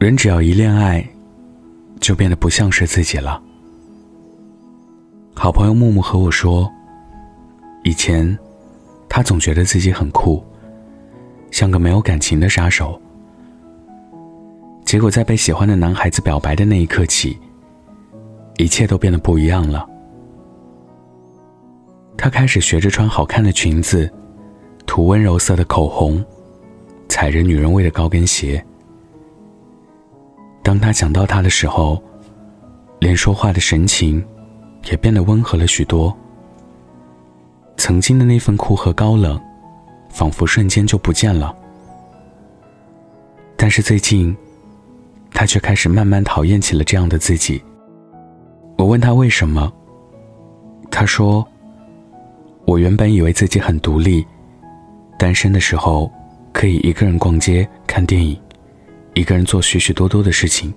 人只要一恋爱，就变得不像是自己了。好朋友木木和我说，以前他总觉得自己很酷，像个没有感情的杀手。结果在被喜欢的男孩子表白的那一刻起，一切都变得不一样了。他开始学着穿好看的裙子，涂温柔色的口红，踩着女人味的高跟鞋。当他想到他的时候，连说话的神情也变得温和了许多。曾经的那份酷和高冷，仿佛瞬间就不见了。但是最近，他却开始慢慢讨厌起了这样的自己。我问他为什么，他说：“我原本以为自己很独立，单身的时候可以一个人逛街、看电影。”一个人做许许多多的事情。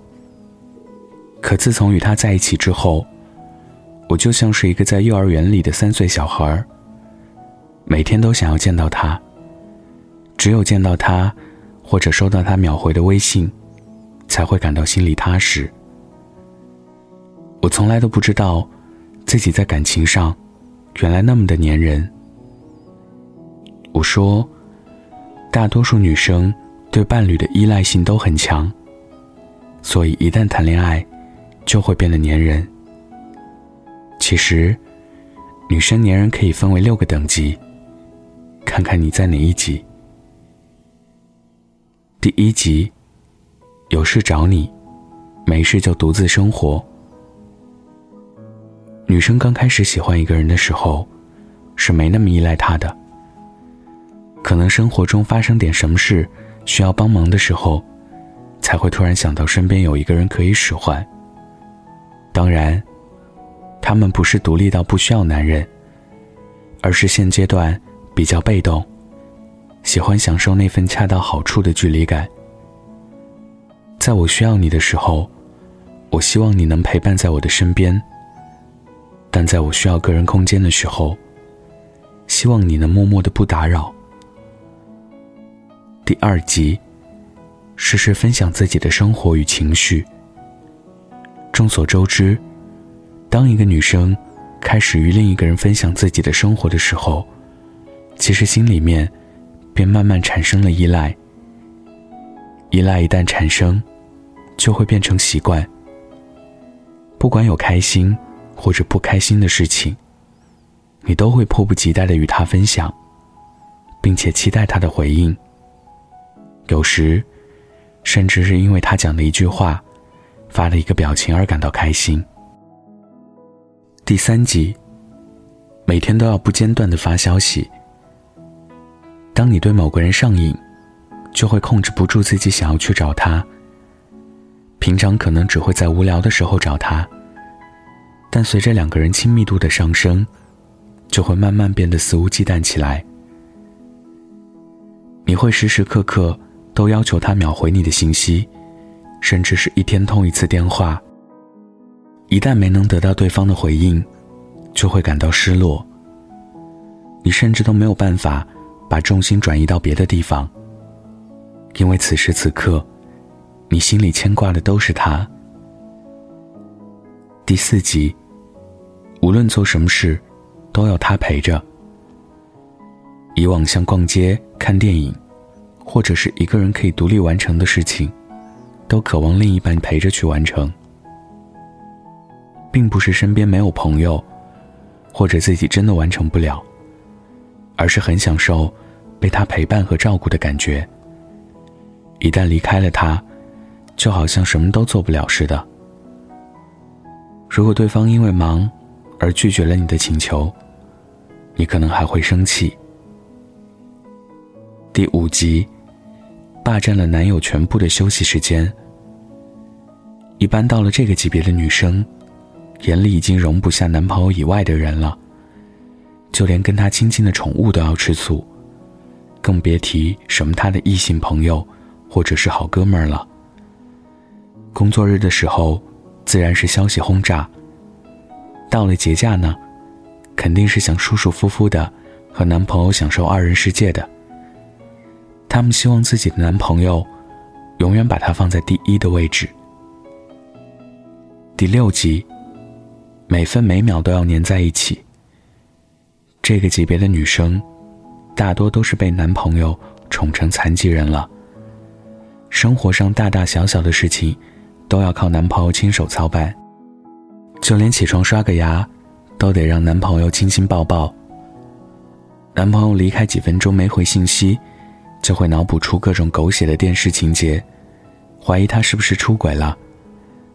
可自从与他在一起之后，我就像是一个在幼儿园里的三岁小孩每天都想要见到他。只有见到他，或者收到他秒回的微信，才会感到心里踏实。我从来都不知道，自己在感情上，原来那么的粘人。我说，大多数女生。对伴侣的依赖性都很强，所以一旦谈恋爱，就会变得粘人。其实，女生粘人可以分为六个等级，看看你在哪一级。第一级，有事找你，没事就独自生活。女生刚开始喜欢一个人的时候，是没那么依赖他的，可能生活中发生点什么事。需要帮忙的时候，才会突然想到身边有一个人可以使唤。当然，他们不是独立到不需要男人，而是现阶段比较被动，喜欢享受那份恰到好处的距离感。在我需要你的时候，我希望你能陪伴在我的身边；但在我需要个人空间的时候，希望你能默默的不打扰。第二集，时时分享自己的生活与情绪。众所周知，当一个女生开始与另一个人分享自己的生活的时候，其实心里面便慢慢产生了依赖。依赖一旦产生，就会变成习惯。不管有开心或者不开心的事情，你都会迫不及待的与他分享，并且期待他的回应。有时，甚至是因为他讲的一句话、发了一个表情而感到开心。第三集，每天都要不间断的发消息。当你对某个人上瘾，就会控制不住自己想要去找他。平常可能只会在无聊的时候找他，但随着两个人亲密度的上升，就会慢慢变得肆无忌惮起来。你会时时刻刻。都要求他秒回你的信息，甚至是一天通一次电话。一旦没能得到对方的回应，就会感到失落。你甚至都没有办法把重心转移到别的地方，因为此时此刻，你心里牵挂的都是他。第四集，无论做什么事，都要他陪着。以往像逛街、看电影。或者是一个人可以独立完成的事情，都渴望另一半陪着去完成，并不是身边没有朋友，或者自己真的完成不了，而是很享受被他陪伴和照顾的感觉。一旦离开了他，就好像什么都做不了似的。如果对方因为忙而拒绝了你的请求，你可能还会生气。第五集。霸占了男友全部的休息时间。一般到了这个级别的女生，眼里已经容不下男朋友以外的人了，就连跟他亲近的宠物都要吃醋，更别提什么他的异性朋友或者是好哥们儿了。工作日的时候，自然是消息轰炸；到了节假呢，肯定是想舒舒服服的和男朋友享受二人世界的。他们希望自己的男朋友永远把他放在第一的位置。第六集，每分每秒都要黏在一起。这个级别的女生，大多都是被男朋友宠成残疾人了。生活上大大小小的事情，都要靠男朋友亲手操办，就连起床刷个牙，都得让男朋友亲亲抱抱。男朋友离开几分钟没回信息，就会脑补出各种狗血的电视情节，怀疑他是不是出轨了，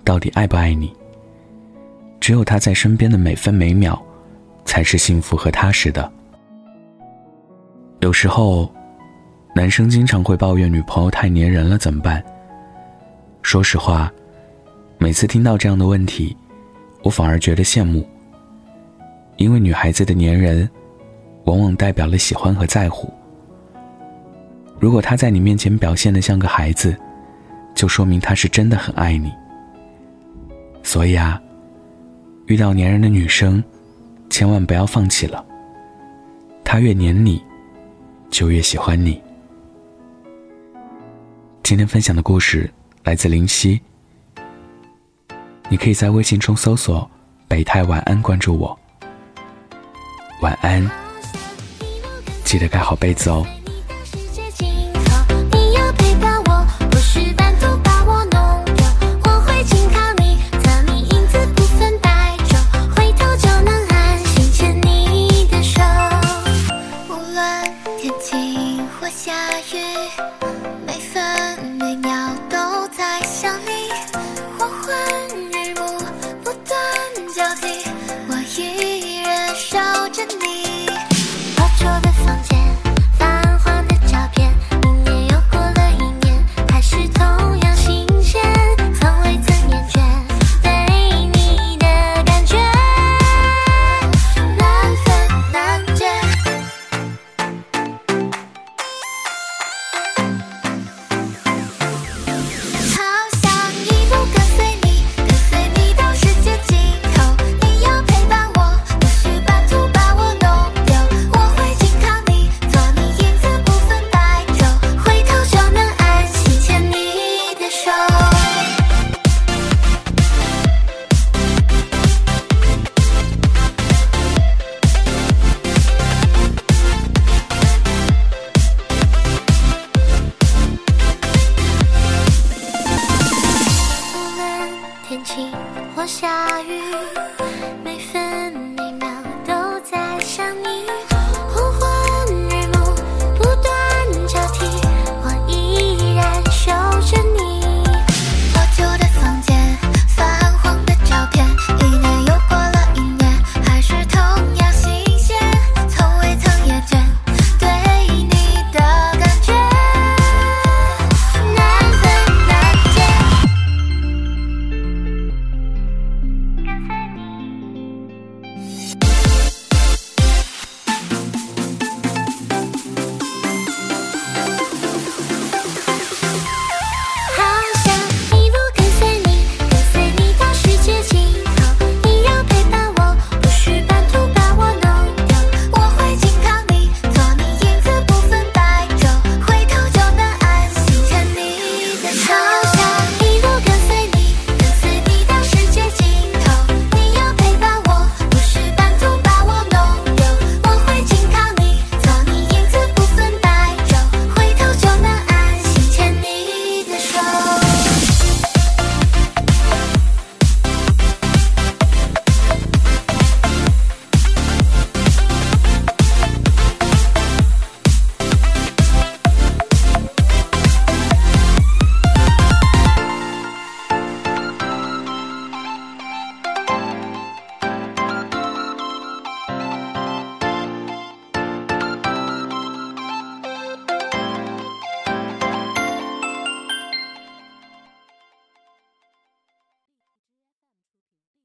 到底爱不爱你？只有他在身边的每分每秒，才是幸福和踏实的。有时候，男生经常会抱怨女朋友太粘人了，怎么办？说实话，每次听到这样的问题，我反而觉得羡慕，因为女孩子的粘人。往往代表了喜欢和在乎。如果他在你面前表现的像个孩子，就说明他是真的很爱你。所以啊，遇到粘人的女生，千万不要放弃了。他越粘你，就越喜欢你。今天分享的故事来自林夕，你可以在微信中搜索“北太晚安”，关注我。晚安。记得盖好被子哦。天晴或下雨